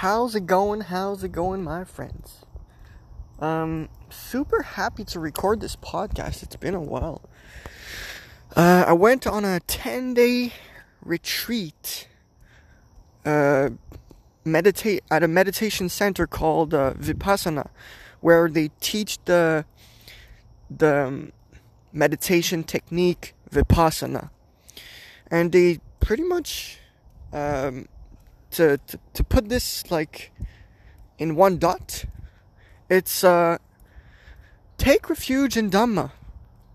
How's it going? How's it going, my friends? Um, super happy to record this podcast. It's been a while. Uh, I went on a 10 day retreat, uh, meditate at a meditation center called uh, Vipassana, where they teach the, the um, meditation technique Vipassana. And they pretty much, um, to, to, to put this like in one dot, it's uh, take refuge in Dhamma.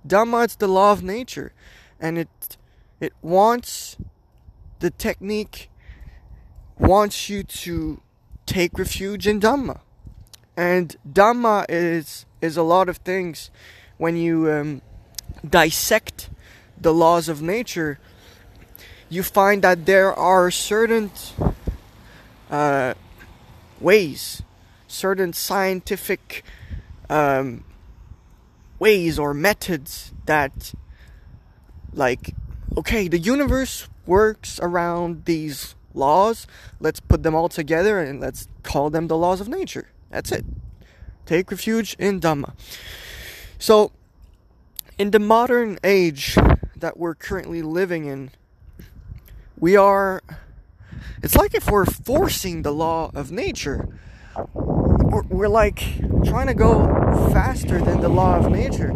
Dhamma is the law of nature, and it it wants the technique wants you to take refuge in Dhamma, and Dhamma is is a lot of things. When you um, dissect the laws of nature, you find that there are certain uh, ways, certain scientific um, ways or methods that, like, okay, the universe works around these laws. Let's put them all together and let's call them the laws of nature. That's it. Take refuge in Dhamma. So, in the modern age that we're currently living in, we are it's like if we're forcing the law of nature. We're, we're like trying to go faster than the law of nature.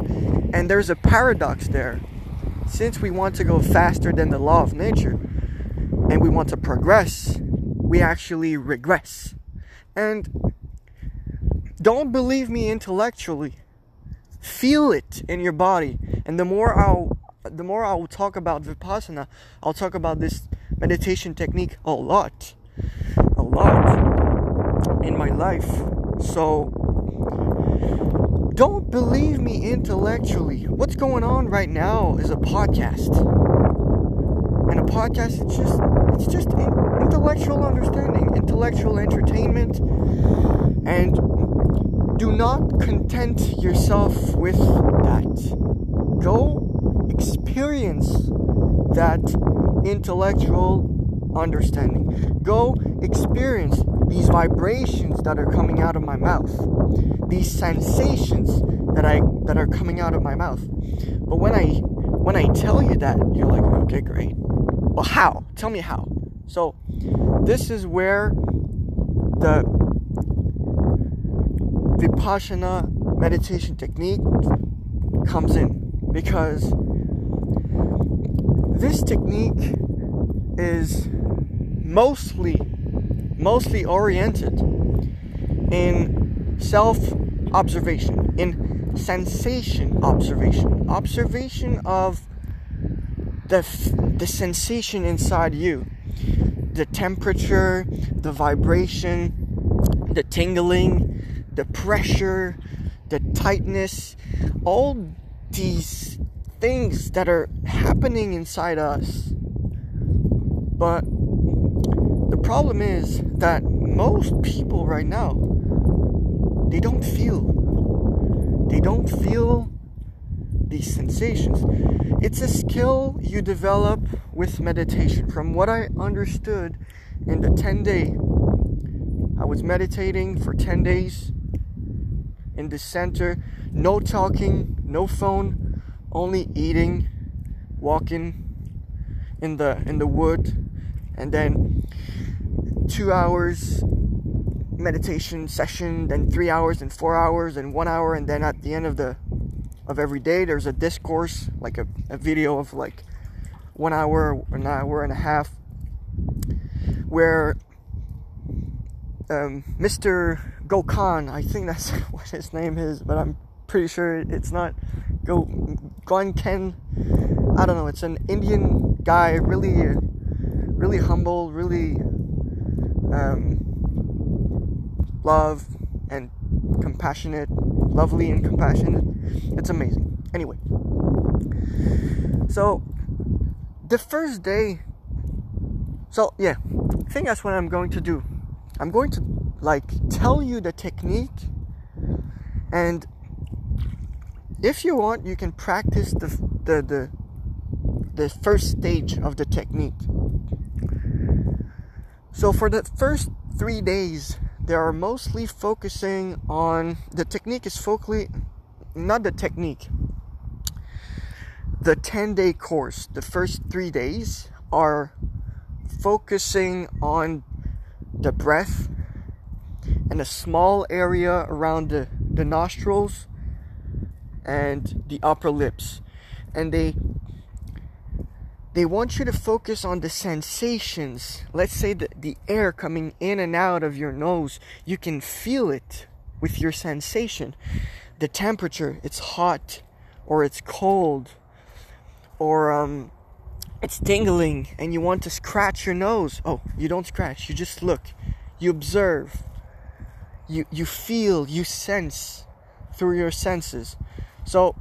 And there's a paradox there. Since we want to go faster than the law of nature and we want to progress, we actually regress. And don't believe me intellectually. Feel it in your body. And the more I'll the more I'll talk about Vipassana, I'll talk about this meditation technique a lot, a lot in my life. So don't believe me intellectually. What's going on right now is a podcast. And a podcast it's just it's just intellectual understanding, intellectual entertainment and do not content yourself with that. Go experience that intellectual understanding. Go experience these vibrations that are coming out of my mouth, these sensations that I that are coming out of my mouth. But when I when I tell you that, you're like, okay, great. Well, how? Tell me how. So, this is where the Vipassana meditation technique comes in because this technique is mostly mostly oriented in self observation in sensation observation observation of the the sensation inside you. The temperature the vibration the tingling the pressure the tightness all these things that are happening inside us. But the problem is that most people right now they don't feel they don't feel these sensations. It's a skill you develop with meditation. From what I understood in the 10 day I was meditating for 10 days in the center, no talking, no phone, only eating, walking in the in the wood, and then two hours meditation session, then three hours and four hours and one hour, and then at the end of the of every day there's a discourse, like a, a video of like one hour, an hour and a half, where um, Mr. Gokhan, I think that's what his name is, but I'm pretty sure it's not Go Glenn Ken. I don't know. It's an Indian guy, really, really humble, really um, love and compassionate, lovely and compassionate. It's amazing. Anyway, so the first day. So yeah, I think that's what I'm going to do. I'm going to like tell you the technique and if you want, you can practice the, the, the, the first stage of the technique. So for the first three days, they are mostly focusing on the technique is focally not the technique. The 10 day course, the first three days are focusing on the breath and a small area around the, the nostrils and the upper lips. And they they want you to focus on the sensations. Let's say that the air coming in and out of your nose, you can feel it with your sensation. The temperature, it's hot or it's cold or um it's tingling and you want to scratch your nose. Oh, you don't scratch, you just look. You observe. You you feel, you sense through your senses. So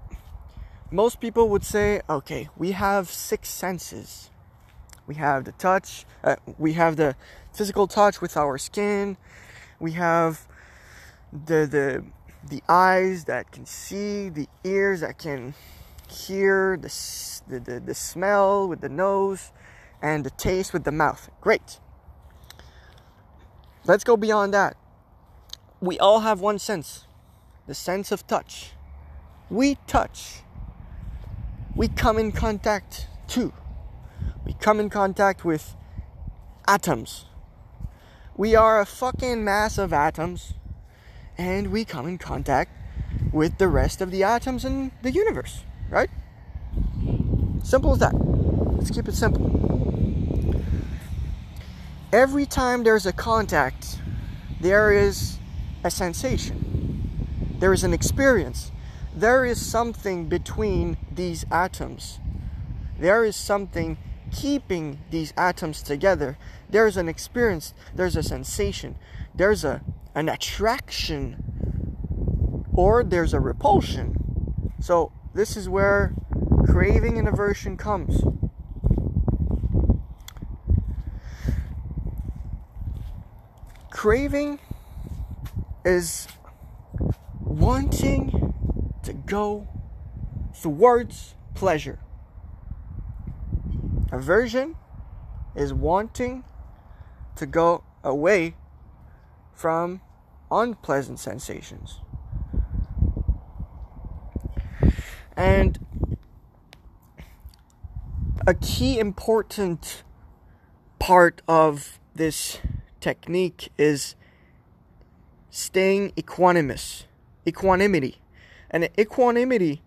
most people would say, okay, we have six senses. We have the touch, uh, we have the physical touch with our skin, we have the the the eyes that can see, the ears that can hear, the the, the, the smell with the nose, and the taste with the mouth. Great. Let's go beyond that. We all have one sense the sense of touch. We touch we come in contact too. We come in contact with atoms. We are a fucking mass of atoms, and we come in contact with the rest of the atoms in the universe, right? Simple as that. Let's keep it simple. Every time there's a contact, there is a sensation, there is an experience, there is something between these atoms. There is something keeping these atoms together. There's an experience, there's a sensation, there's a an attraction or there's a repulsion. So this is where craving and aversion comes. Craving is wanting to go towards pleasure. Aversion is wanting to go away from unpleasant sensations. And a key important part of this technique is staying equanimous, equanimity. And equanimity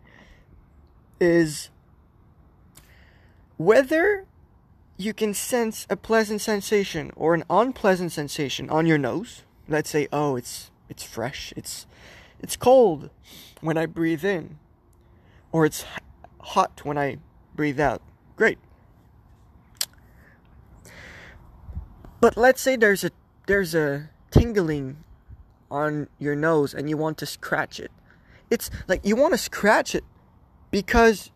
is whether you can sense a pleasant sensation or an unpleasant sensation on your nose. Let's say, oh, it's it's fresh, it's it's cold when I breathe in, or it's hot when I breathe out. Great. But let's say there's a there's a tingling on your nose and you want to scratch it it's like you want to scratch it because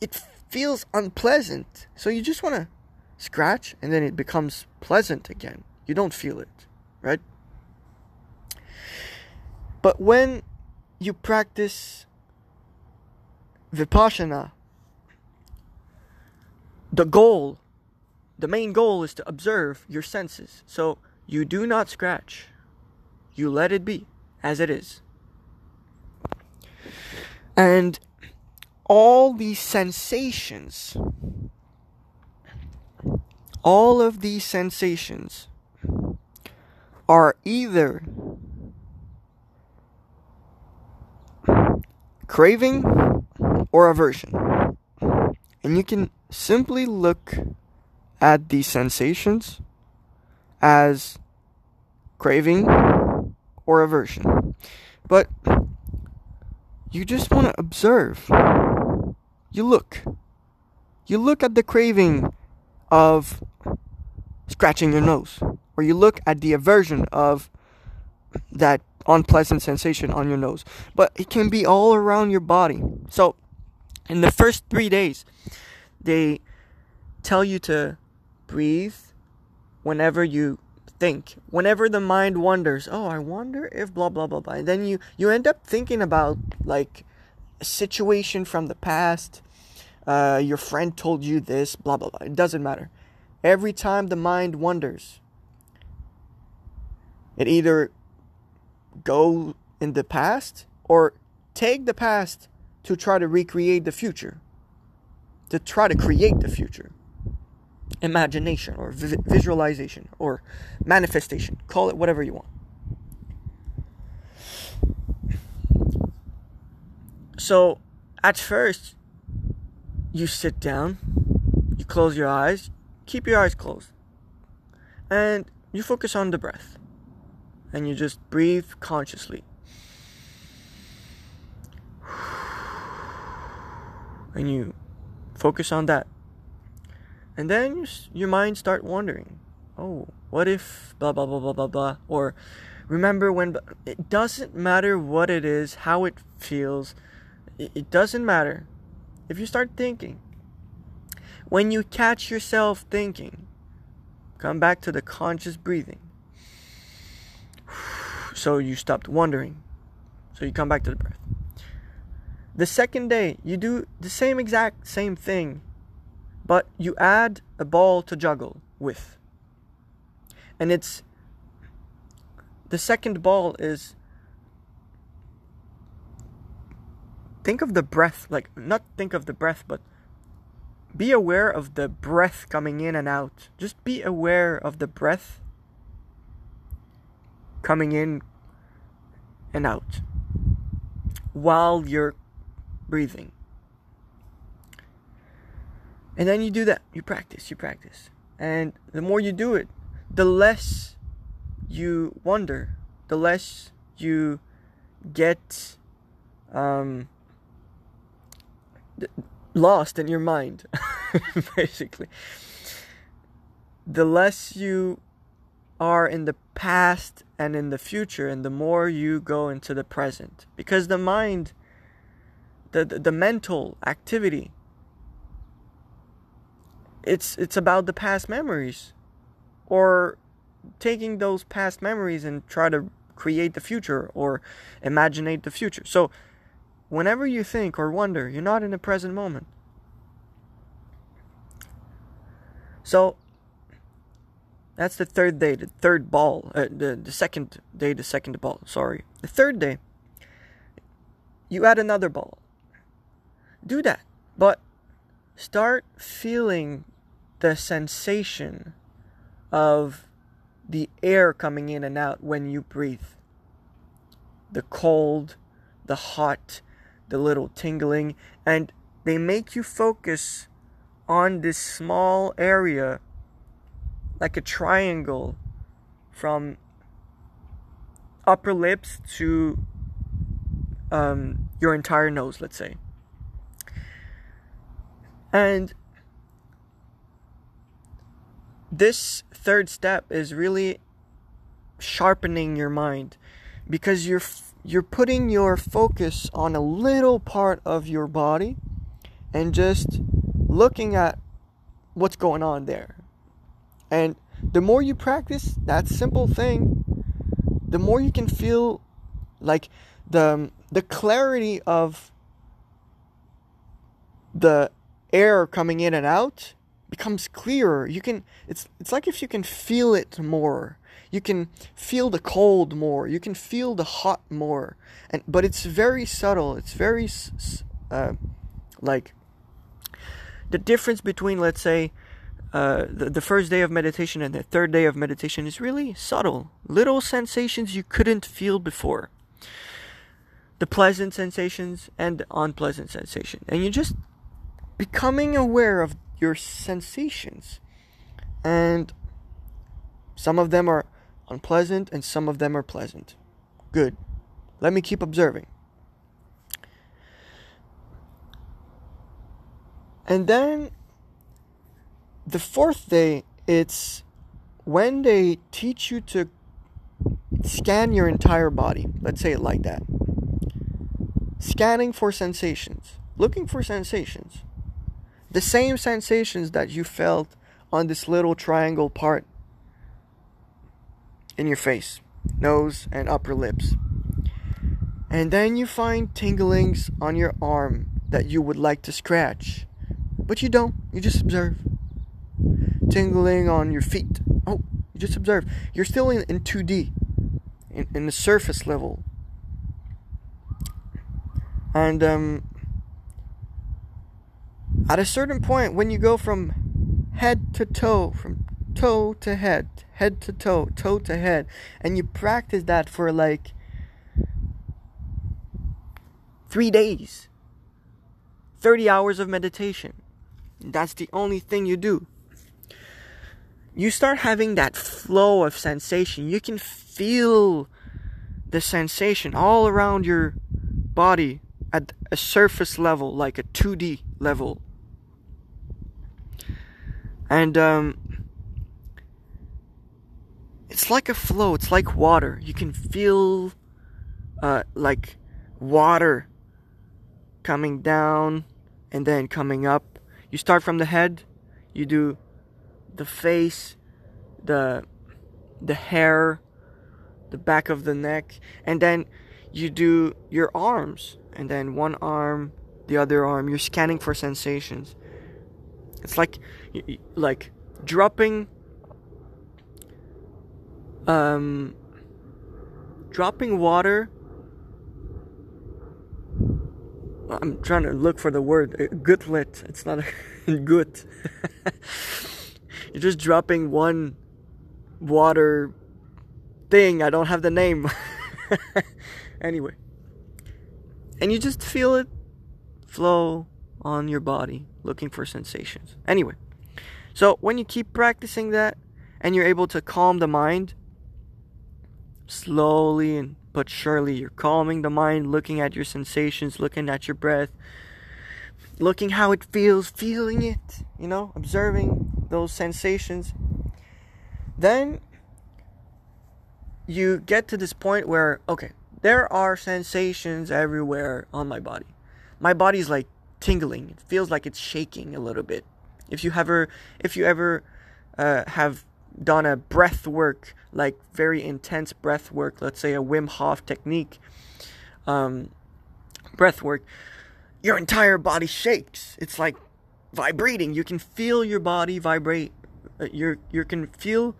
it feels unpleasant. So you just want to scratch and then it becomes pleasant again. You don't feel it, right? But when you practice vipassana, the goal, the main goal is to observe your senses. So you do not scratch. You let it be as it is. And all these sensations, all of these sensations are either craving or aversion. And you can simply look at these sensations as craving or aversion. But you just want to observe. You look. You look at the craving of scratching your nose, or you look at the aversion of that unpleasant sensation on your nose. But it can be all around your body. So, in the first three days, they tell you to breathe whenever you think. Whenever the mind wanders oh i wonder if blah blah blah blah and then you you end up thinking about like a situation from the past. Uh, your friend told you this blah blah blah. It doesn't matter. Every time the mind wanders It either go in the past or take the past to try to recreate the future, to try to create the future. Imagination or vi- visualization or manifestation, call it whatever you want. So, at first, you sit down, you close your eyes, keep your eyes closed, and you focus on the breath. And you just breathe consciously. And you focus on that. And then you, your mind start wondering, oh, what if blah blah blah blah blah blah or remember when it doesn't matter what it is, how it feels, it doesn't matter. If you start thinking, when you catch yourself thinking, come back to the conscious breathing. So you stopped wondering. So you come back to the breath. The second day, you do the same exact same thing, but you add a ball to juggle with. And it's the second ball is think of the breath, like not think of the breath, but be aware of the breath coming in and out. Just be aware of the breath coming in and out while you're breathing. And then you do that. You practice, you practice. And the more you do it, the less you wonder, the less you get um, lost in your mind, basically. The less you are in the past and in the future, and the more you go into the present. Because the mind, the, the, the mental activity, it's it's about the past memories or taking those past memories and try to create the future or imaginate the future so whenever you think or wonder, you're not in the present moment. So that's the third day, the third ball, uh, the the second day, the second ball. Sorry, the third day. You add another ball. Do that, but start feeling the sensation of the air coming in and out when you breathe. The cold, the hot, the little tingling, and they make you focus on this small area like a triangle from upper lips to um, your entire nose, let's say. And this third step is really sharpening your mind because you're you're putting your focus on a little part of your body and just looking at what's going on there. And the more you practice that simple thing, the more you can feel like the the clarity of the air coming in and out becomes clearer. You can it's it's like if you can feel it more. You can feel the cold more. You can feel the hot more. And but it's very subtle. It's very uh, like the difference between let's say uh, the, the first day of meditation and the third day of meditation is really subtle. Little sensations you couldn't feel before. The pleasant sensations and the unpleasant sensation and you just becoming aware of your sensations and some of them are unpleasant, and some of them are pleasant. Good. Let me keep observing. And then the fourth day, it's when they teach you to scan your entire body. Let's say it like that. Scanning for sensations, looking for sensations. The same sensations that you felt on this little triangle part in your face, nose, and upper lips. And then you find tinglings on your arm that you would like to scratch, but you don't, you just observe. Tingling on your feet. Oh, you just observe. You're still in, in 2D. in, in the surface level. And um, at a certain point, when you go from head to toe, from toe to head, head to toe, toe to head, and you practice that for like three days, 30 hours of meditation. That's the only thing you do. You start having that flow of sensation. You can feel the sensation all around your body at a surface level, like a 2D level. And um, it's like a flow, it's like water. You can feel uh, like water coming down and then coming up. You start from the head, you do the face, the the hair, the back of the neck, and then you do your arms, and then one arm, the other arm. You're scanning for sensations. It's like like dropping um dropping water I'm trying to look for the word uh, gutlet. It's not a gut. You're just dropping one water thing. I don't have the name. anyway. And you just feel it flow on your body, looking for sensations. Anyway. So when you keep practicing that and you're able to calm the mind slowly and but surely you're calming the mind, looking at your sensations, looking at your breath, looking how it feels, feeling it, you know, observing those sensations. Then you get to this point where, okay, there are sensations everywhere on my body. My body's like tingling. It feels like it's shaking a little bit. If you ever, if you ever uh, have done a breath work, like very intense breath work, let's say a Wim Hof technique, um, breath work, your entire body shakes. It's like vibrating. You can feel your body vibrate. Uh, you you can feel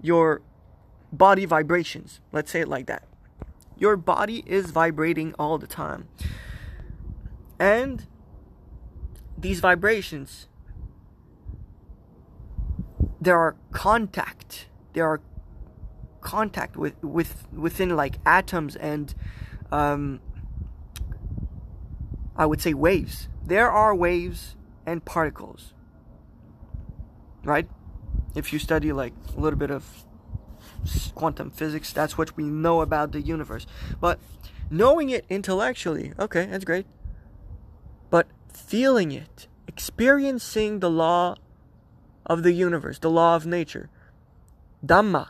your body vibrations. Let's say it like that. Your body is vibrating all the time. And these vibrations there are contact there are contact with with within like atoms and um, I would say waves. There are waves and particles. Right? If you study like a little bit of quantum physics, that's what we know about the universe. But knowing it intellectually, okay, that's great. But feeling it, experiencing the law of the universe, the law of nature. Dhamma.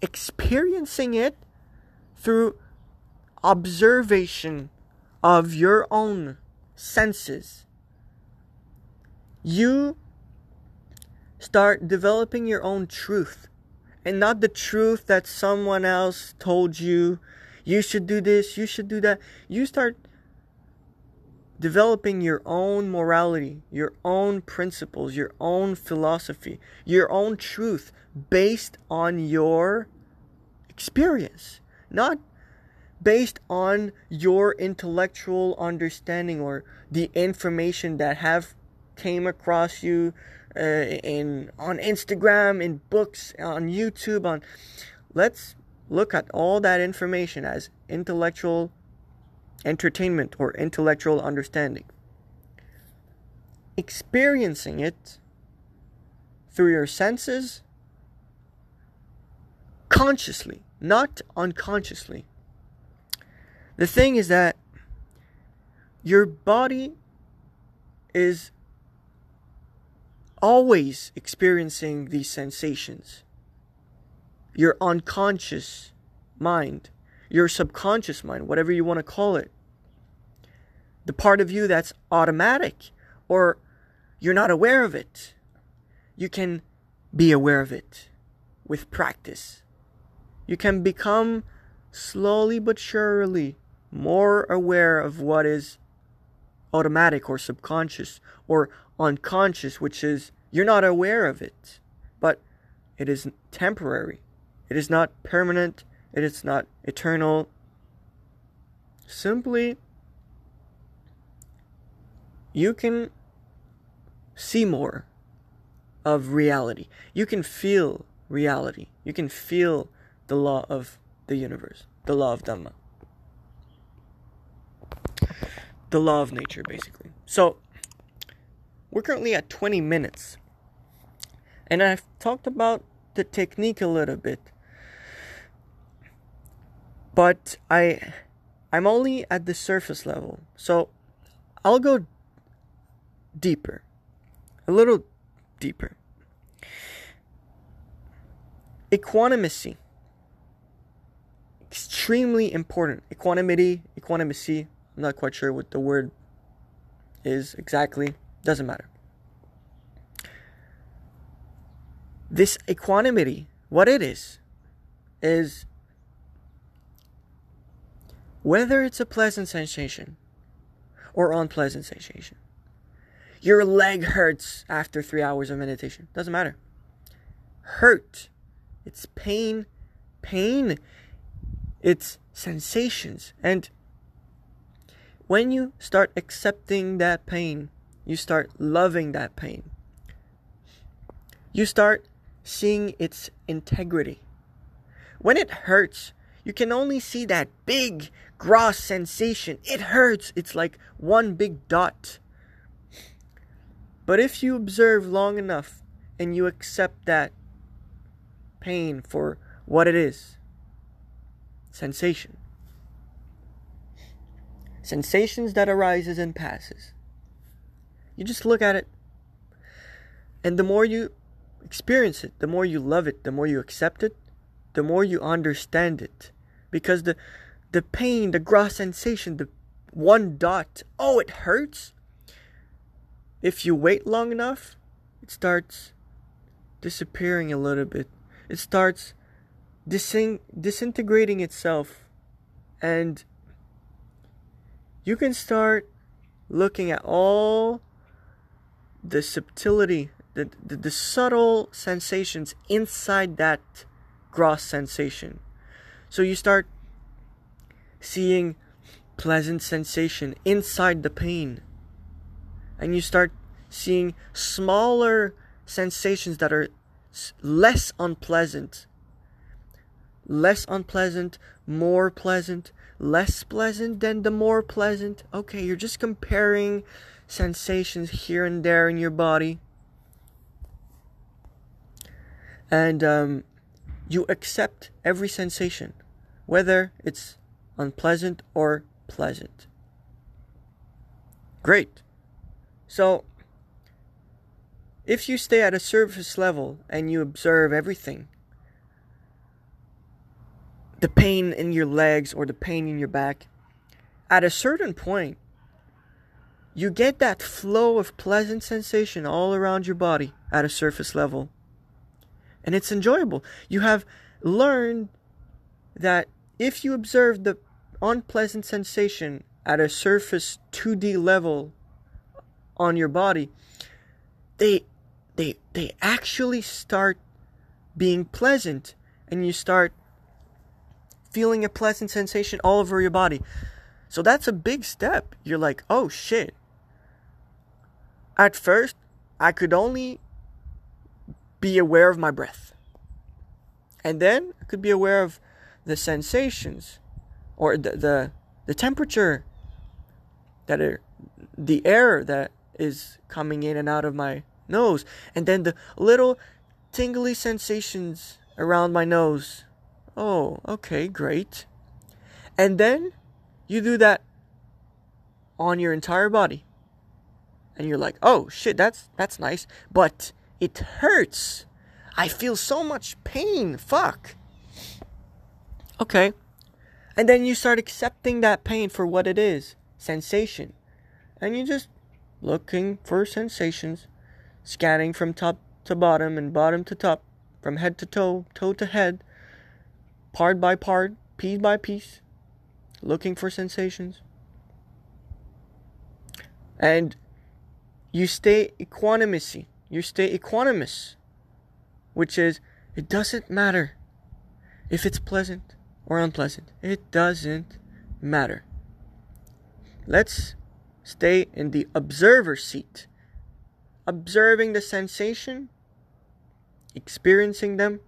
Experiencing it through observation of your own senses. You start developing your own truth and not the truth that someone else told you. You should do this, you should do that. You start developing your own morality, your own principles, your own philosophy, your own truth based on your experience, not based on your intellectual understanding or the information that have came across you uh, in on Instagram, in books, on YouTube, on let's look at all that information as intellectual entertainment or intellectual understanding. Experiencing it through your senses consciously, not unconsciously. The thing is that your body is always experiencing these sensations. Your unconscious mind your subconscious mind, whatever you want to call it. The part of you that's automatic or you're not aware of it. You can be aware of it with practice. You can become slowly but surely more aware of what is automatic or subconscious or unconscious, which is you're not aware of it, but it is temporary. It is not permanent it is not eternal. Simply, you can see more of reality. You can feel reality. You can feel the law of the universe, the law of Dhamma, the law of nature, basically. So, we're currently at 20 minutes. And I've talked about the technique a little bit. But I I'm only at the surface level. So I'll go deeper. A little deeper. Equanimity. Extremely important. Equanimity, equanimity. I'm not quite sure what the word is exactly. Doesn't matter. This equanimity, what it is, is whether it's a pleasant sensation or unpleasant sensation. Your leg hurts after three hours of meditation. Doesn't matter. Hurt. It's pain. Pain. It's sensations. And when you start accepting that pain, you start loving that pain. You start seeing its integrity. When it hurts, you can only see that big, gross sensation. It hurts. It's like one big dot. But if you observe long enough and you accept that pain for what it is sensation. Sensations that arises and passes. You just look at it. And the more you experience it, the more you love it, the more you accept it, the more you understand it. Because the the pain, the gross sensation, the one dot, oh it hurts. If you wait long enough, it starts disappearing a little bit. It starts disin- disintegrating itself and you can start looking at all the subtlety, the, the, the subtle sensations inside that gross sensation. So you start seeing pleasant sensation inside the pain. And you start seeing smaller sensations that are less unpleasant. Less unpleasant, more pleasant, less pleasant than the more pleasant. Okay, you're just comparing sensations here and there in your body. And um, you accept every sensation, whether it's unpleasant or pleasant. Great. So, if you stay at a surface level and you observe everything, the pain in your legs or the pain in your back, at a certain point, you get that flow of pleasant sensation all around your body at a surface level. And it's enjoyable. You have learned that if you observe the unpleasant sensation at a surface 2D level on your body, they they they actually start being pleasant and you start feeling a pleasant sensation all over your body. So that's a big step. You're like, "Oh shit, at first, I could only be aware of my breath. And then I could be aware of the sensations or the the, the temperature that are the air that is coming in and out of my nose and then the little tingly sensations around my nose. Oh, okay, great. And then you do that on your entire body and you're like, "Oh shit, that's that's nice, but it hurts. I feel so much pain. Fuck." Okay. And then you start accepting that pain for what it is, sensation. And you're just looking for sensations, scanning from top to bottom and bottom to top, from head to toe, toe to head, part by part, piece by piece, looking for sensations. And you stay equanimity. You stay equanimous, which is it doesn't matter if it's pleasant or unpleasant. It doesn't matter. Let's stay in the observer seat, observing the sensation, experiencing them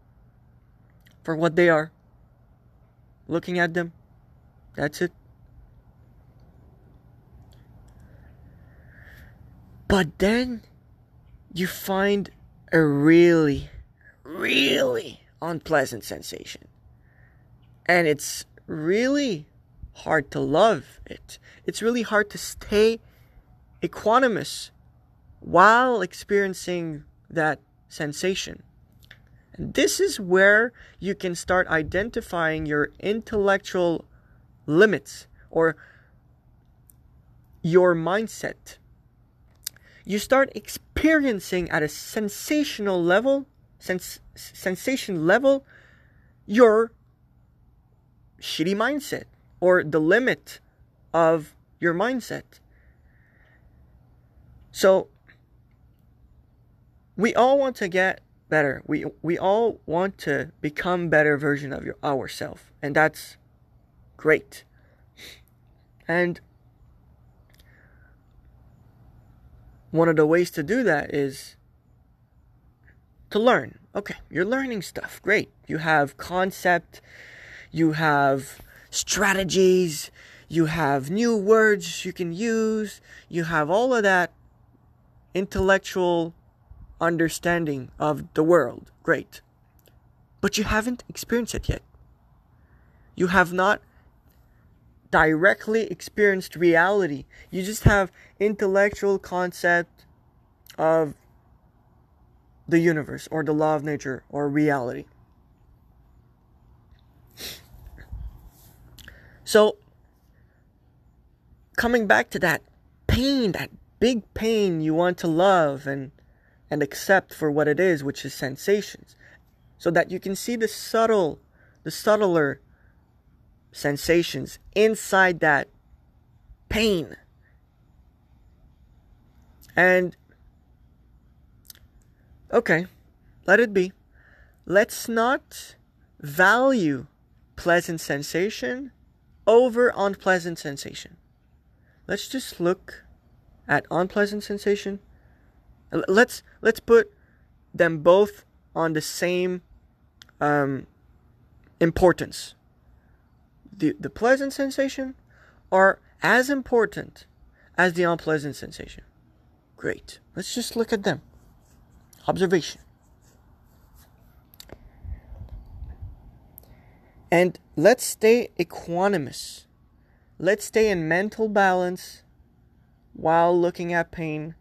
for what they are, looking at them. That's it. But then you find a really, really unpleasant sensation. And it's really hard to love it. It's really hard to stay equanimous while experiencing that sensation. And this is where you can start identifying your intellectual limits or your mindset. You start experiencing at a sensational level, sens- sensation level, your shitty mindset or the limit of your mindset. So we all want to get better. We we all want to become better version of your ourselves, and that's great. And one of the ways to do that is to learn. Okay, you're learning stuff. Great. You have concept, you have strategies, you have new words you can use, you have all of that intellectual understanding of the world. Great. But you haven't experienced it yet. You have not directly experienced reality. You just have intellectual concept of the universe or the law of nature or reality. So coming back to that pain, that big pain you want to love and and accept for what it is, which is sensations, so that you can see the subtle, the subtler sensations inside that pain. And okay, let it be. Let's not value pleasant sensation over unpleasant sensation. Let's just look at unpleasant sensation Let's let's put them both on the same um, importance. The the pleasant sensation are as important as the unpleasant sensation. Great. Let's just look at them. Observation. And let's stay equanimous. Let's stay in mental balance while looking at pain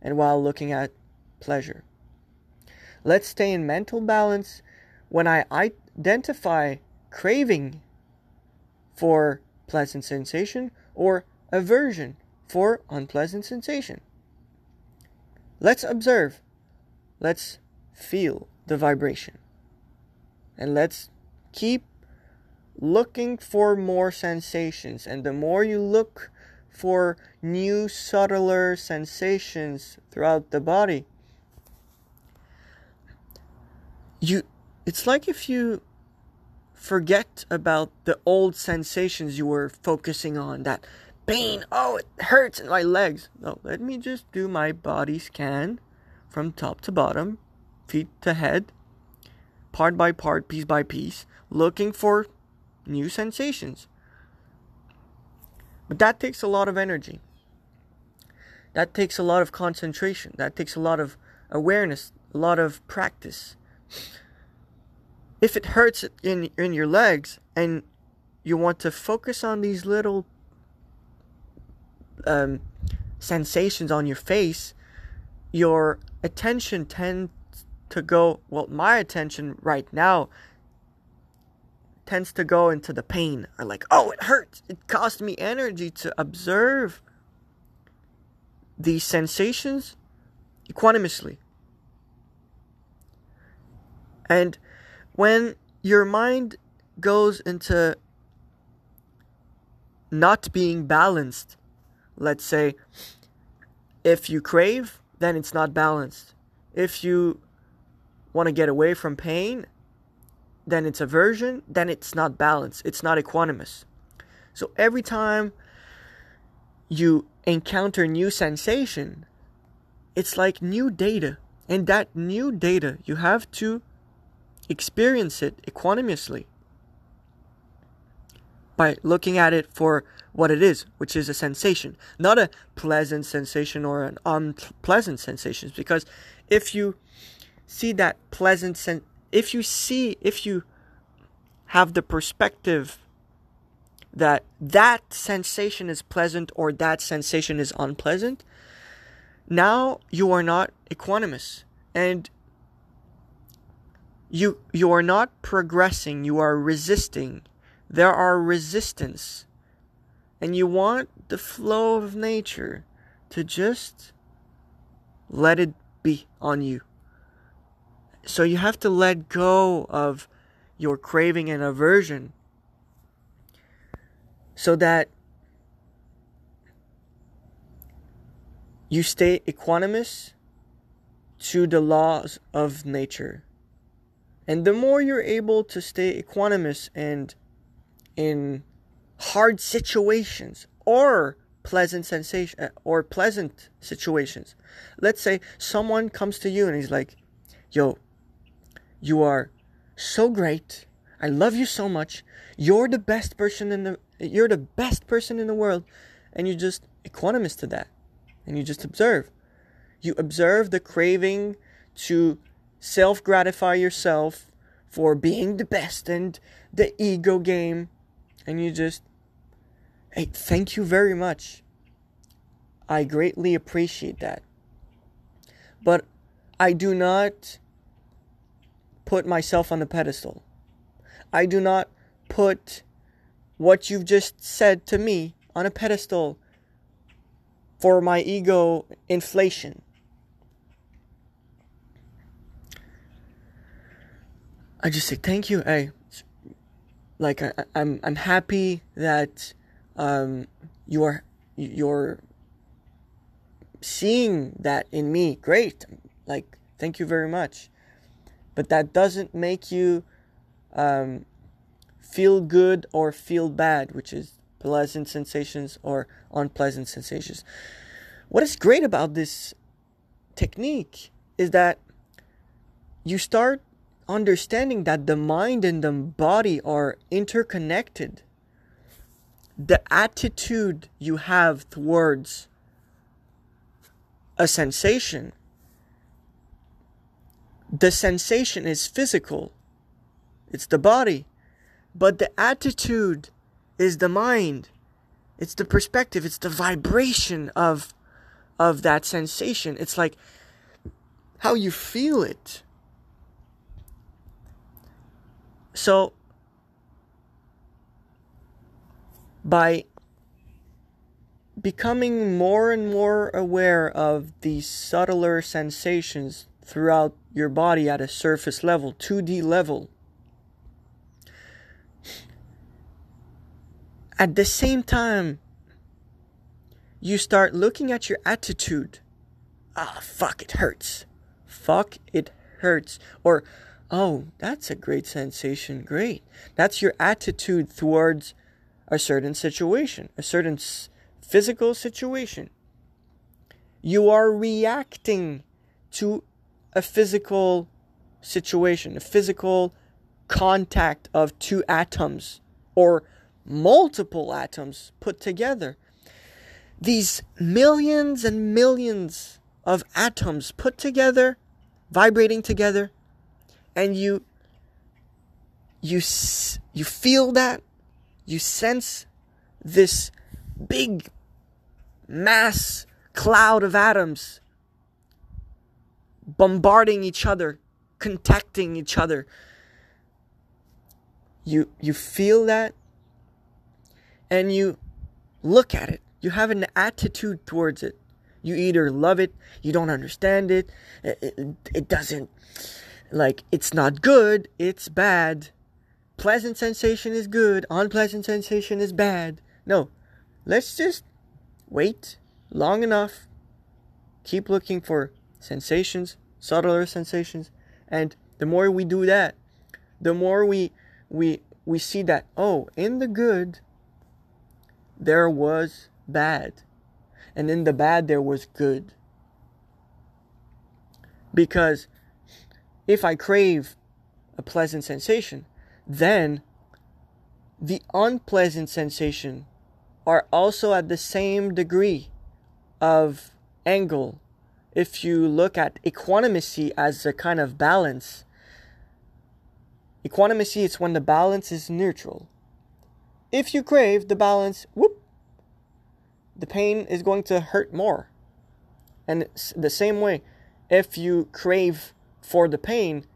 and while looking at pleasure. Let's stay in mental balance when I identify craving for pleasant sensation or aversion for unpleasant sensation. Let's observe. Let's feel the vibration. And let's keep looking for more sensations. And the more you look for new subtler sensations throughout the body. You it's like if you forget about the old sensations you were focusing on that pain oh it hurts in my legs no let me just do my body scan from top to bottom feet to head part by part piece by piece looking for new sensations but that takes a lot of energy. That takes a lot of concentration. That takes a lot of awareness, a lot of practice. If it hurts in in your legs and you want to focus on these little um, sensations on your face, your attention tends to go. Well, my attention right now tends to go into the pain or like, oh, it hurts. It cost me energy to observe these sensations equanimously. And when your mind goes into not being balanced, let's say, if you crave, then it's not balanced. If you want to get away from pain, then it's aversion, then it's not balance, it's not equanimous. So every time you encounter new sensation, it's like new data. And that new data, you have to experience it equanimously by looking at it for what it is, which is a sensation, not a pleasant sensation or an unpleasant sensation. Because if you see that pleasant sen- if you see if you have the perspective that that sensation is pleasant or that sensation is unpleasant, now you are not equanimous and you you are not progressing, you are resisting. There are resistance. And you want the flow of nature to just let it be on you. So you have to let go of your craving and aversion so that you stay equanimous to the laws of nature. And the more you're able to stay equanimous and in hard situations or pleasant sensation uh, or pleasant situations. Let's say someone comes to you and he's like, "Yo, you are so great. I love you so much. You're the best person in the you're the best person in the world." And you just equanimous to that. And you just observe. You observe the craving to self-gratify yourself for being the best and the ego game and you just hey thank you very much i greatly appreciate that but i do not put myself on a pedestal i do not put what you've just said to me on a pedestal for my ego inflation I just say thank you. Hey, like I, am I'm, I'm happy that um, you are you're seeing that in me. Great, like thank you very much. But that doesn't make you um, feel good or feel bad, which is pleasant sensations or unpleasant sensations. What is great about this technique is that you start understanding that the mind and the body are interconnected. The attitude you have towards a sensation, the sensation is physical, it's the body, but the attitude is the mind. It's the perspective, it's the vibration of of that sensation. It's like how you feel it So, by becoming more and more aware of these subtler sensations throughout your body at a surface level, 2D level, at the same time, you start looking at your attitude. Ah, fuck, it hurts. Fuck, it hurts. Or, oh, that's a great sensation. Great. That's your attitude towards a certain situation, a certain physical situation. You are reacting to a physical situation, a physical contact of two atoms or multiple atoms put together. These millions and millions of atoms put together, vibrating together, and you you you feel that you sense this big mass cloud of atoms bombarding each other contacting each other. You you feel that? And you look at it. You have an attitude towards it. You either love it you don't understand it it, it, it doesn't like it's not good, it's bad. Pleasant sensation is good, unpleasant sensation is bad. No, let's just wait long enough, keep looking for sensations, subtler sensations, and the more we do that, the more we we we see that oh, in the good there was bad, and in the bad there was good. Because if I crave a pleasant sensation, then the unpleasant sensation are also at the same degree of angle. If you look at equanimity as a kind of balance, equanimity is when the balance is neutral. If you crave the balance, whoop, the pain is going to hurt more. And the same way, if you crave for the pain,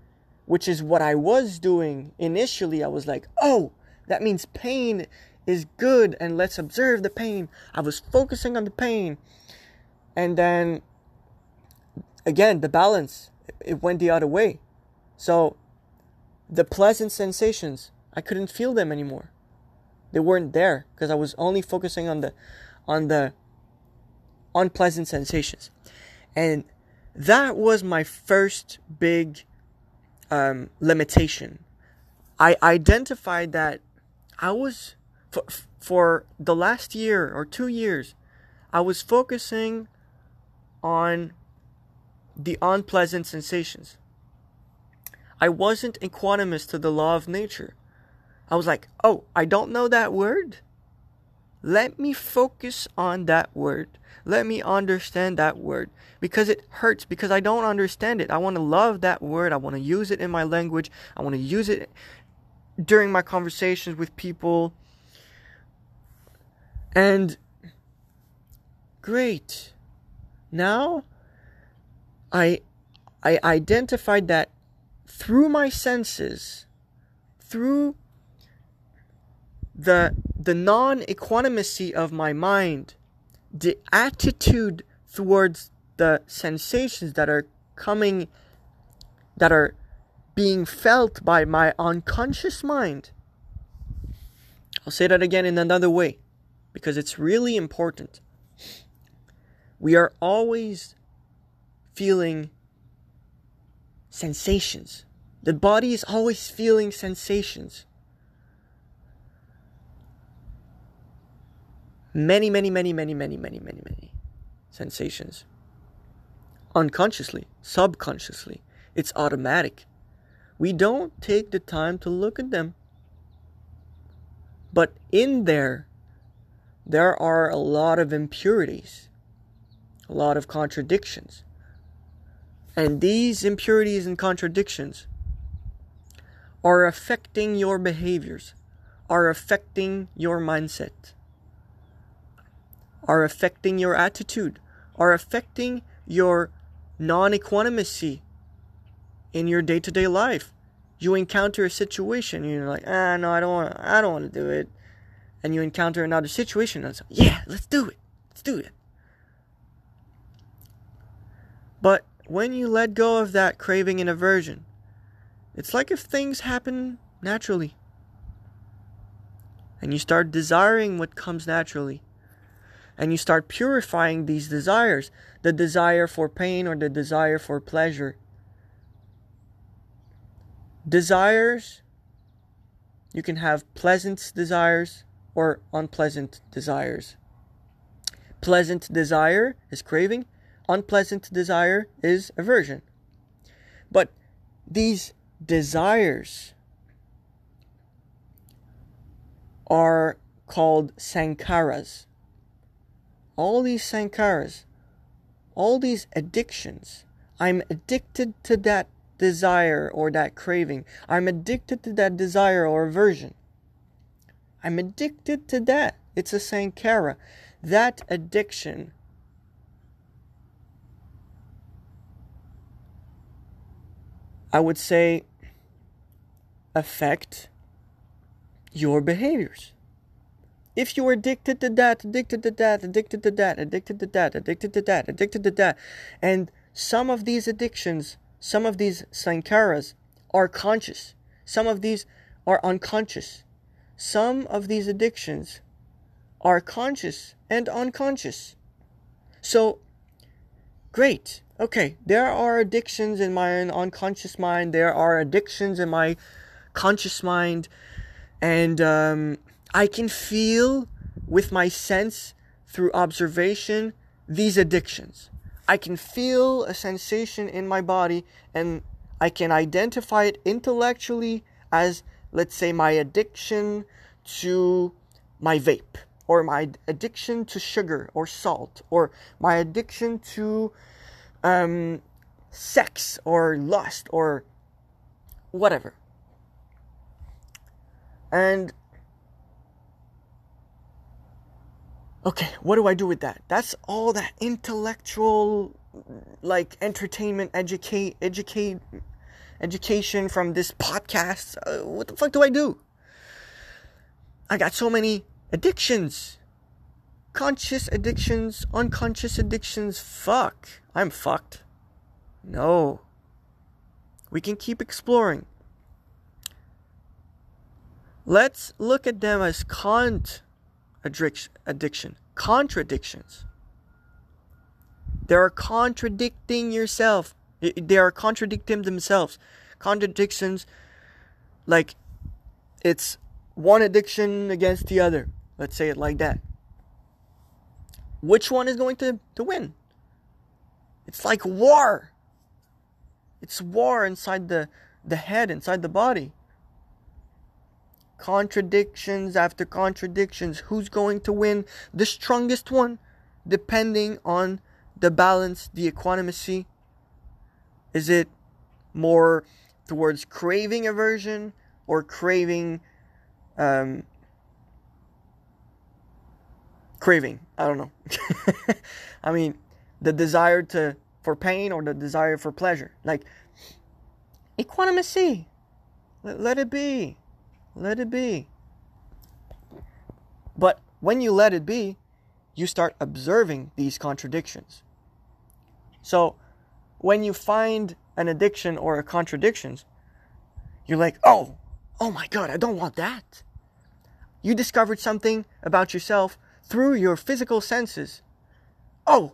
which is what I was doing initially, I was like, oh, that means pain is good and let's observe the pain. I was focusing on the pain. And then again, the balance, it went the other way. So the pleasant sensations, I couldn't feel them anymore. They weren't there because I was only focusing on the on the unpleasant sensations. And that was my first big um, limitation. I identified that I was for, for the last year or two years, I was focusing on the unpleasant sensations. I wasn't equanimous to the law of nature. I was like, oh, I don't know that word. Let me focus on that word. Let me understand that word because it hurts because I don't understand it. I want to love that word. I want to use it in my language. I want to use it during my conversations with people. And great. Now I I identified that through my senses, through the the non-equanimity of my mind, the attitude towards the sensations that are coming that are being felt by my unconscious mind. I'll say that again in another way because it's really important. We are always feeling sensations. The body is always feeling sensations. Many, many, many, many, many, many, many, many sensations. Unconsciously, subconsciously, it's automatic. We don't take the time to look at them. But in there, there are a lot of impurities, a lot of contradictions. And these impurities and contradictions are affecting your behaviors, are affecting your mindset, are affecting your attitude, are affecting your non equanimity in your day to day life. You encounter a situation and you're like, ah, no, I don't want, I don't want to do it. And you encounter another situation and it's like, yeah, let's do it, let's do it. But when you let go of that craving and aversion, it's like if things happen naturally. And you start desiring what comes naturally. And you start purifying these desires the desire for pain or the desire for pleasure desires you can have pleasant desires or unpleasant desires pleasant desire is craving unpleasant desire is aversion but these desires are called sankharas all these sankharas all these addictions i'm addicted to that desire or that craving. I'm addicted to that desire or aversion. I'm addicted to that. It's a sankhara. That addiction I would say affect your behaviors. If you are addicted to that, addicted to that, addicted to that, addicted to that, addicted to that, addicted to that, and some of these addictions some of these sankharas are conscious. Some of these are unconscious. Some of these addictions are conscious and unconscious. So, great. Okay, there are addictions in my unconscious mind. There are addictions in my conscious mind, and um, I can feel with my sense through observation these addictions. I can feel a sensation in my body and I can identify it intellectually as, let's say, my addiction to my vape, or my addiction to sugar or salt, or my addiction to um, sex or lust or whatever. And okay, what do I do with that? That's all that intellectual like entertainment educate educate education from this podcast. Uh, what the fuck do I do? I got so many addictions. Conscious addictions, unconscious addictions. Fuck. I'm fucked. No. We can keep exploring. Let's look at them as cont addiction, contradictions. They are contradicting yourself. They are contradicting themselves. Contradictions like it's one addiction against the other. Let's say it like that. Which one is going to, to win? It's like war. It's war inside the, the head, inside the body. Contradictions after contradictions. Who's going to win? The strongest one, depending on the balance, the equanimity. Is it more towards craving aversion or craving um, craving? I don't know. I mean, the desire to for pain or the desire for pleasure. Like equanimity. Let, let it be. Let it be. But when you let it be, you start observing these contradictions. So when you find an addiction or a contradictions, you're like, oh, oh my God, I don't want that. You discovered something about yourself through your physical senses. Oh,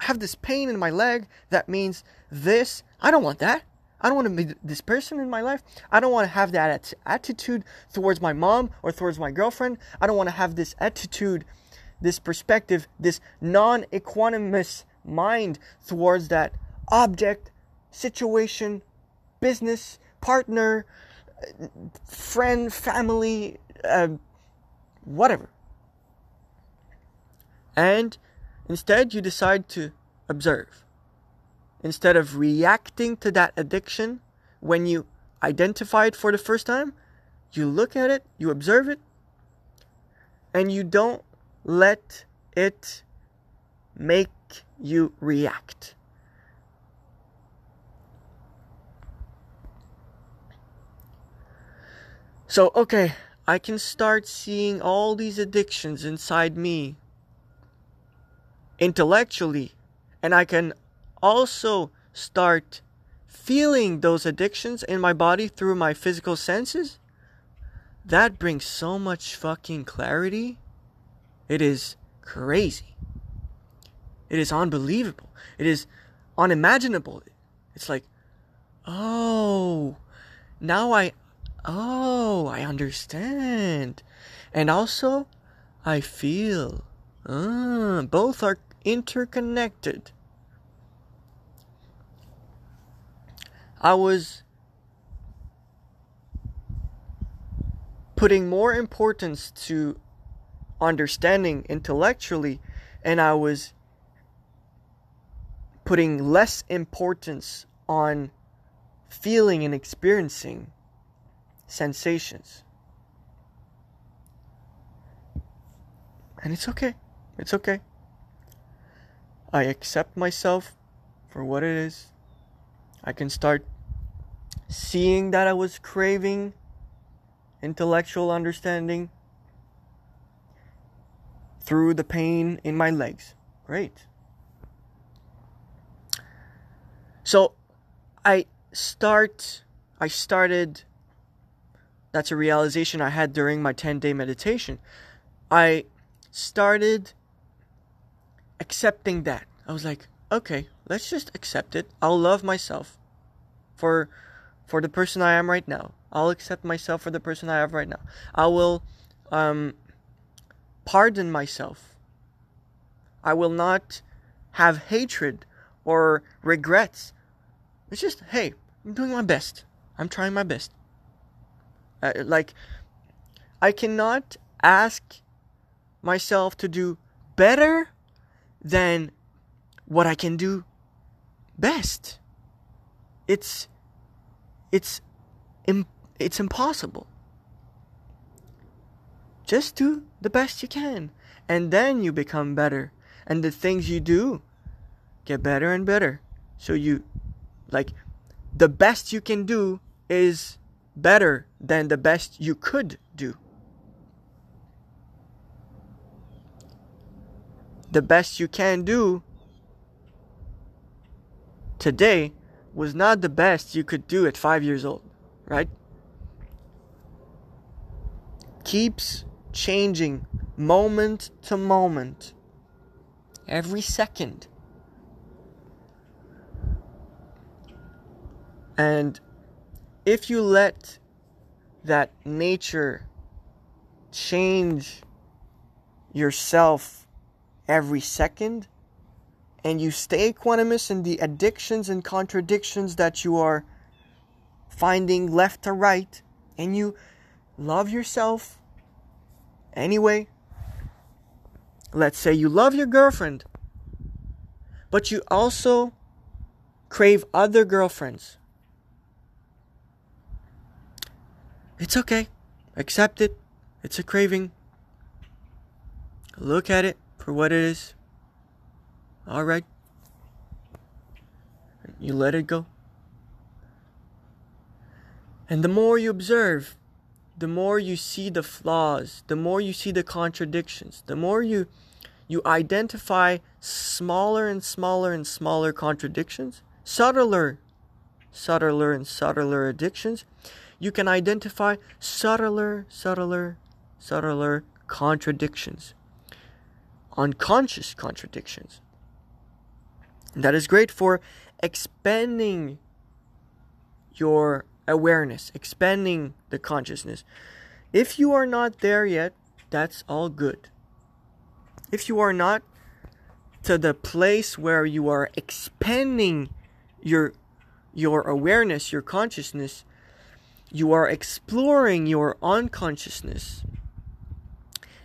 I have this pain in my leg. That means this. I don't want that. I don't want to be this person in my life. I don't want to have that attitude towards my mom or towards my girlfriend. I don't want to have this attitude, this perspective, this non equanimous mind towards that object, situation, business, partner, friend, family, uh, whatever. And instead, you decide to observe instead of reacting to that addiction when you identify it for the first time, you look at it, you observe it, and you don't let it make you react. So, okay, I can start seeing all these addictions inside me intellectually, and I can also start feeling those addictions in my body through my physical senses, that brings so much fucking clarity. It is crazy. It is unbelievable. It is unimaginable. It's like, oh, now I, oh, I understand. And also, I feel. Uh, both are interconnected. I was putting more importance to understanding intellectually and I was putting less importance on feeling and experiencing sensations. And it's okay. It's okay. I accept myself for what it is. I can start seeing that I was craving intellectual understanding through the pain in my legs. Great. So I start I started that's a realization I had during my 10-day meditation. I started accepting that. I was like, okay, let's just accept it. I'll love myself for for the person I am right now. I'll accept myself for the person I have right now. I will um, pardon myself. I will not have hatred or regrets. It's just, hey, I'm doing my best. I'm trying my best. Uh, like, I cannot ask myself to do better than what I can do best. It's it's it's impossible. Just do the best you can and then you become better and the things you do get better and better. So you like the best you can do is better than the best you could do. The best you can do today was not the best you could do at five years old, right? Keeps changing moment to moment, every second. And if you let that nature change yourself every second, and you stay equanimous in the addictions and contradictions that you are finding left to right, and you love yourself anyway. Let's say you love your girlfriend, but you also crave other girlfriends. It's okay. Accept it. It's a craving. Look at it for what it is. Alright. You let it go. And the more you observe, the more you see the flaws, the more you see the contradictions, the more you you identify smaller and smaller and smaller contradictions, subtler, subtler and subtler addictions, you can identify subtler, subtler, subtler contradictions, unconscious contradictions. And that is great for expanding your awareness, expanding the consciousness. If you are not there yet, that's all good. If you are not to the place where you are expanding your your awareness, your consciousness, you are exploring your unconsciousness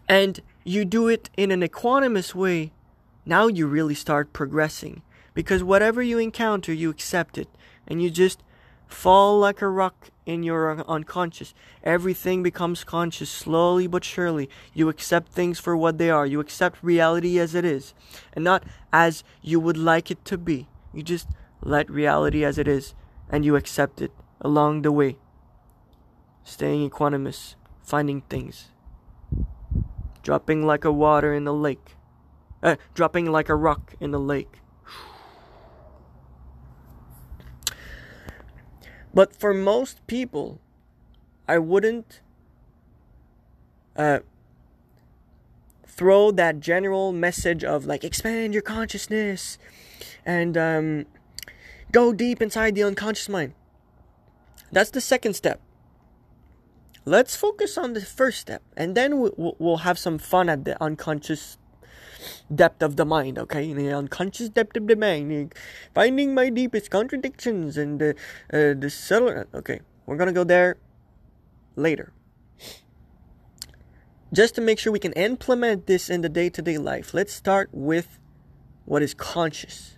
and you do it in an equanimous way, now you really start progressing. Because whatever you encounter, you accept it. And you just fall like a rock in your unconscious. Everything becomes conscious slowly but surely. You accept things for what they are. You accept reality as it is. And not as you would like it to be. You just let reality as it is. And you accept it along the way staying equanimous, finding things, dropping like a water in the lake, uh, dropping like a rock in the lake. But for most people, I wouldn't uh, throw that general message of like expand your consciousness and um, go deep inside the unconscious mind. That's the second step let's focus on the first step and then we'll, we'll have some fun at the unconscious depth of the mind okay? In the unconscious depth of the mind finding my deepest contradictions and the uh, the subtle okay we're gonna go there later. Just to make sure we can implement this in the day-to-day life let's start with what is conscious.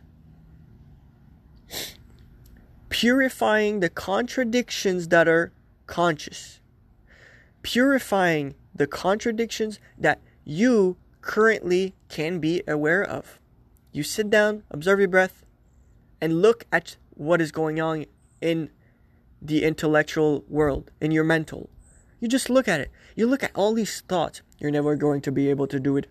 Purifying the contradictions that are conscious purifying the contradictions that you currently can be aware of. You sit down, observe your breath, and look at what is going on in the intellectual world, in your mental. You just look at it. You look at all these thoughts. You're never going to be able to do it.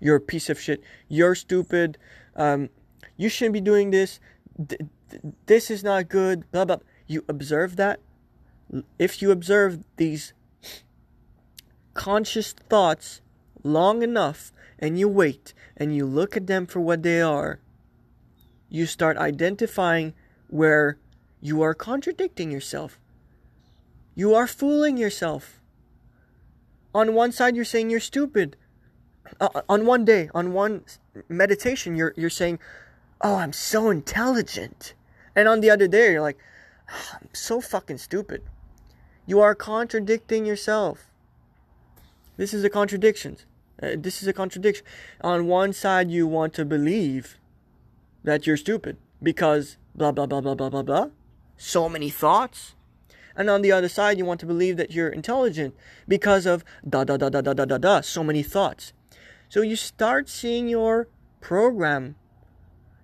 You're a piece of shit. You're stupid. Um, you shouldn't be doing this. this is not good. Blah, blah. You observe that. If you observe these conscious thoughts long enough and you wait and you look at them for what they are, you start identifying where you are contradicting yourself. You are fooling yourself. On one side, you're saying you're stupid. Uh, on one day, on one meditation, you're, you're saying, Oh, I'm so intelligent. And on the other day, you're like, oh, I'm so fucking stupid. You are contradicting yourself. This is a contradiction. Uh, this is a contradiction. On one side, you want to believe that you're stupid because blah, blah, blah, blah, blah, blah, blah. So many thoughts. And on the other side, you want to believe that you're intelligent because of da, da, da, da, da, da, da, da, so many thoughts. So you start seeing your program.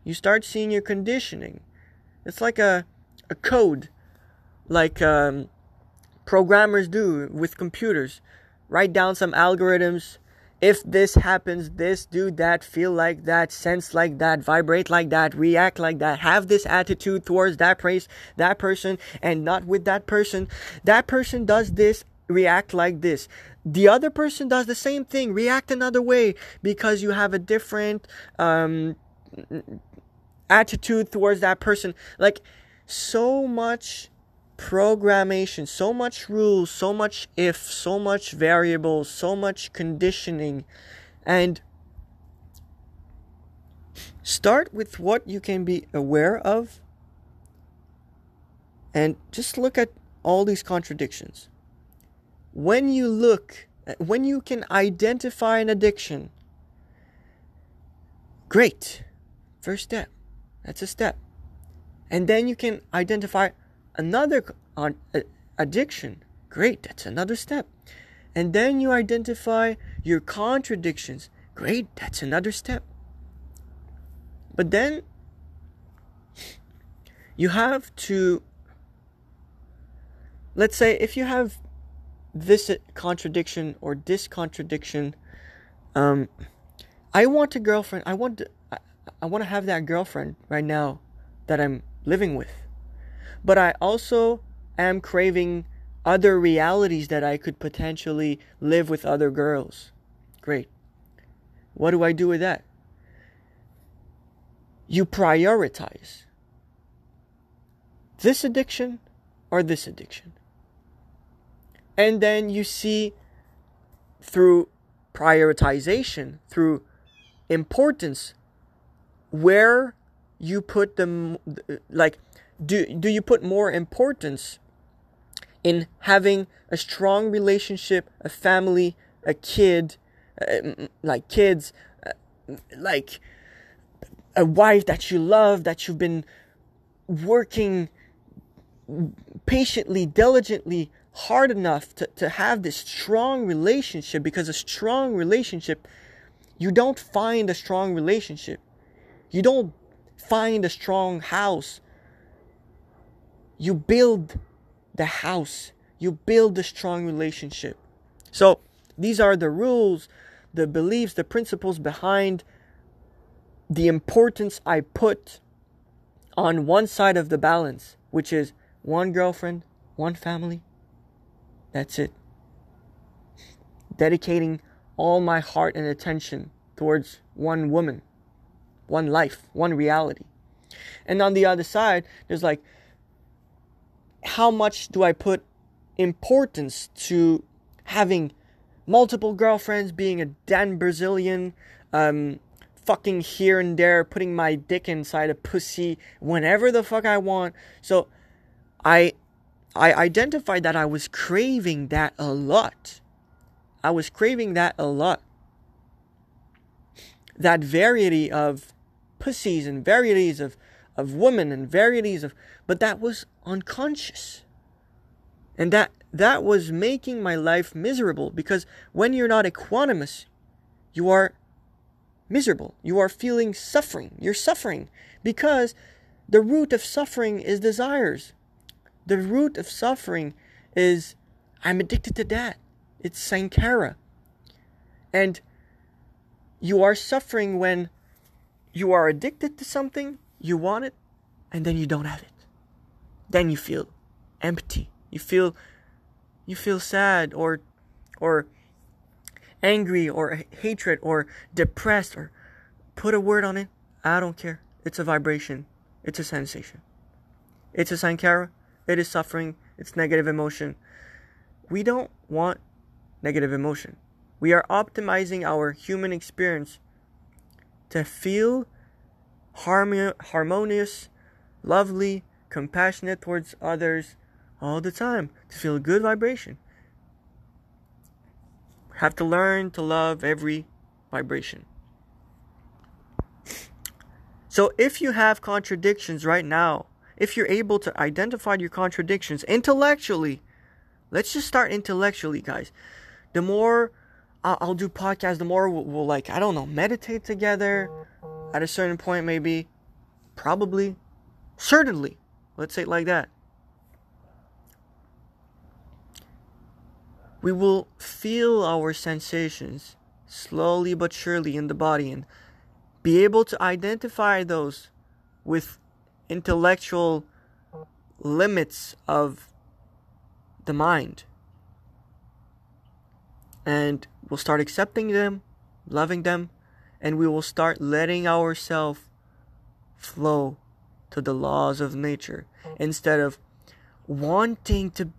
You start seeing your conditioning. It's like a, a code, like um, programmers do with computers. Write down some algorithms. If this happens, this, do that, feel like that, sense like that, vibrate like that, react like that, have this attitude towards that place, that person, and not with that person. That person does this, react like this. The other person does the same thing, react another way because you have a different um, attitude towards that person. Like, so much programmation, so much rules, so much if, so much variables, so much conditioning. And start with what you can be aware of and just look at all these contradictions. When you look, when you can identify an addiction, great. First step. That's a step. And then you can identify another uh, addiction. Great, that's another step. And then you identify your contradictions. Great, that's another step. But then you have to, let's say, if you have this contradiction or this contradiction, um, I want a girlfriend. I want to, I, I want to have that girlfriend right now that I'm living with. But I also am craving other realities that I could potentially live with other girls. Great. What do I do with that? You prioritize this addiction or this addiction. And then you see through prioritization, through importance, where you put them, like, do, do you put more importance in having a strong relationship, a family, a kid, uh, like kids, uh, like a wife that you love, that you've been working patiently, diligently, hard enough to, to have this strong relationship because a strong relationship, you don't find a strong relationship. You don't find a strong house. You build the house. You build a strong relationship. So these are the rules, the beliefs, the principles behind the importance I put on one side of the balance, which is one girlfriend, one family. That's it. Dedicating all my heart and attention towards one woman, one life, one reality. And on the other side, there's like how much do I put importance to having multiple girlfriends, being a Dan Bilzerian, um, fucking here and there, putting my dick inside a pussy whenever the fuck I want. So I I identified that I was craving that a lot. I was craving that a lot. That variety of pussies and varieties of, of women and varieties of but that was unconscious. And that that was making my life miserable because when you're not equanimous, you are miserable. You are feeling suffering. You're suffering because the root of suffering is desires. The root of suffering is I'm addicted to that. It's Sankhara. And you are suffering when you are addicted to something, you want it, and then you don't have it then you feel empty. You feel you feel sad or or angry or hatred or depressed or put a word on it. I don't care. It's a vibration. It's a sensation. It's a sankhara. It is suffering. It's negative emotion. We don't want negative emotion. We are optimizing our human experience to feel harmonious, lovely, compassionate towards others all the time, to feel good vibration. Have to learn to love every vibration. So if you have contradictions right now, if you're able to identify your contradictions intellectually, let's just start intellectually, guys. The more I'll, do podcasts, the more we'll, we'll, like, I don't know, meditate together at a certain point, maybe, probably, certainly. Let's say it like that. We will feel our sensations slowly but surely in the body and be able to identify those with intellectual limits of the mind. And we'll start accepting them, loving them, and we will start letting ourselves flow to the laws of nature instead of wanting to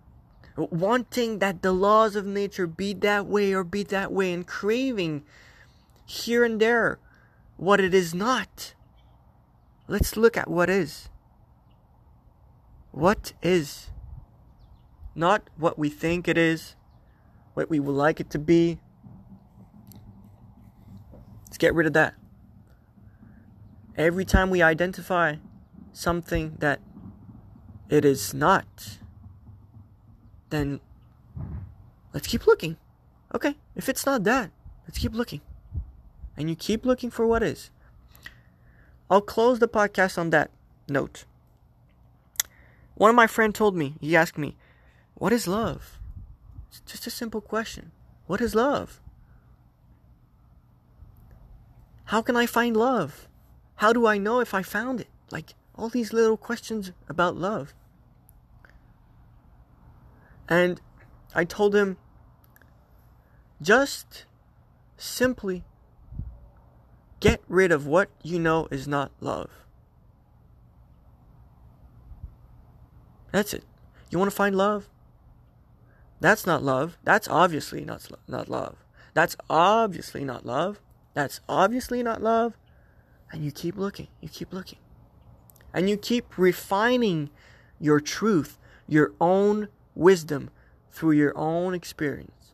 wanting that the laws of nature be that way or be that way and craving here and there what it is not. Let's look at what is. What is? Not what we think it is, what we would like it to be. Get rid of that. Every time we identify something that it is not, then let's keep looking. Okay, if it's not that, let's keep looking and you keep looking for what is. I'll close the podcast on that note. One of my friends told me, he asked me, What is love? It's just a simple question. What is love? How can I find love? How do I know if I found it? Like all these little questions about love. And I told him, just simply Get rid of what you know is not love. That's it. You want to find love? That's not love. That's obviously not not love. That's obviously not love. That's obviously not love. And you keep looking. You keep looking. And you keep refining your truth, your own wisdom through your own experience.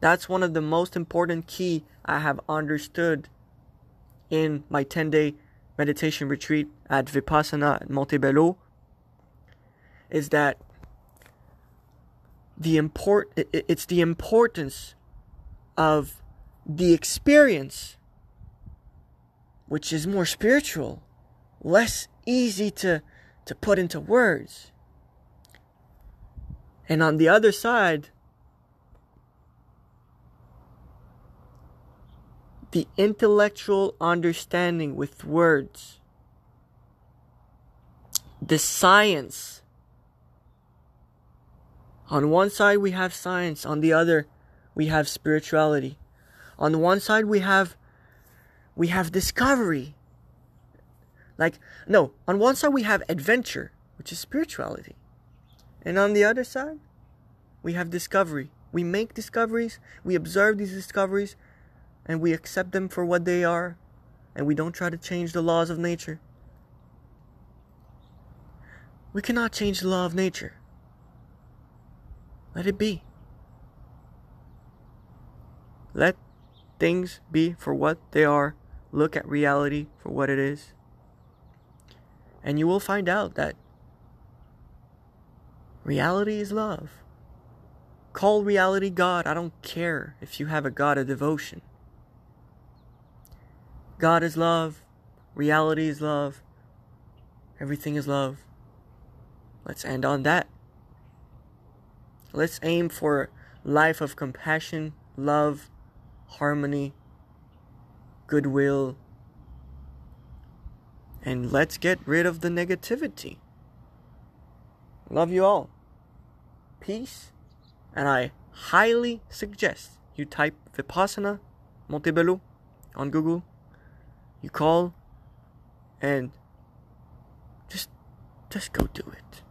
That's one of the most important key I have understood in my 10 day meditation retreat at Vipassana at Montebello is that the import it's the importance of the experience which is more spiritual less easy to to put into words and on the other side the intellectual understanding with words, the science. On one side, we have science, on the other, we have spirituality. On one side, we have we have discovery. Like, no, on one side, we have adventure, which is spirituality. And on the other side, we have discovery. We make discoveries, we observe these discoveries, and we accept them for what they are and we don't try to change the laws of nature. We cannot change the law of nature. Let it be. Let things be for what they are. Look at reality for what it is. And you will find out that reality is love. Call reality God. I don't care if you have a God of devotion. God is love. Reality is love. Everything is love. Let's end on that. Let's aim for life of compassion, love, harmony, goodwill, and let's get rid of the negativity. Love you all. Peace. And I highly suggest you type Vipassana Montebello on Google you call And just just go do it.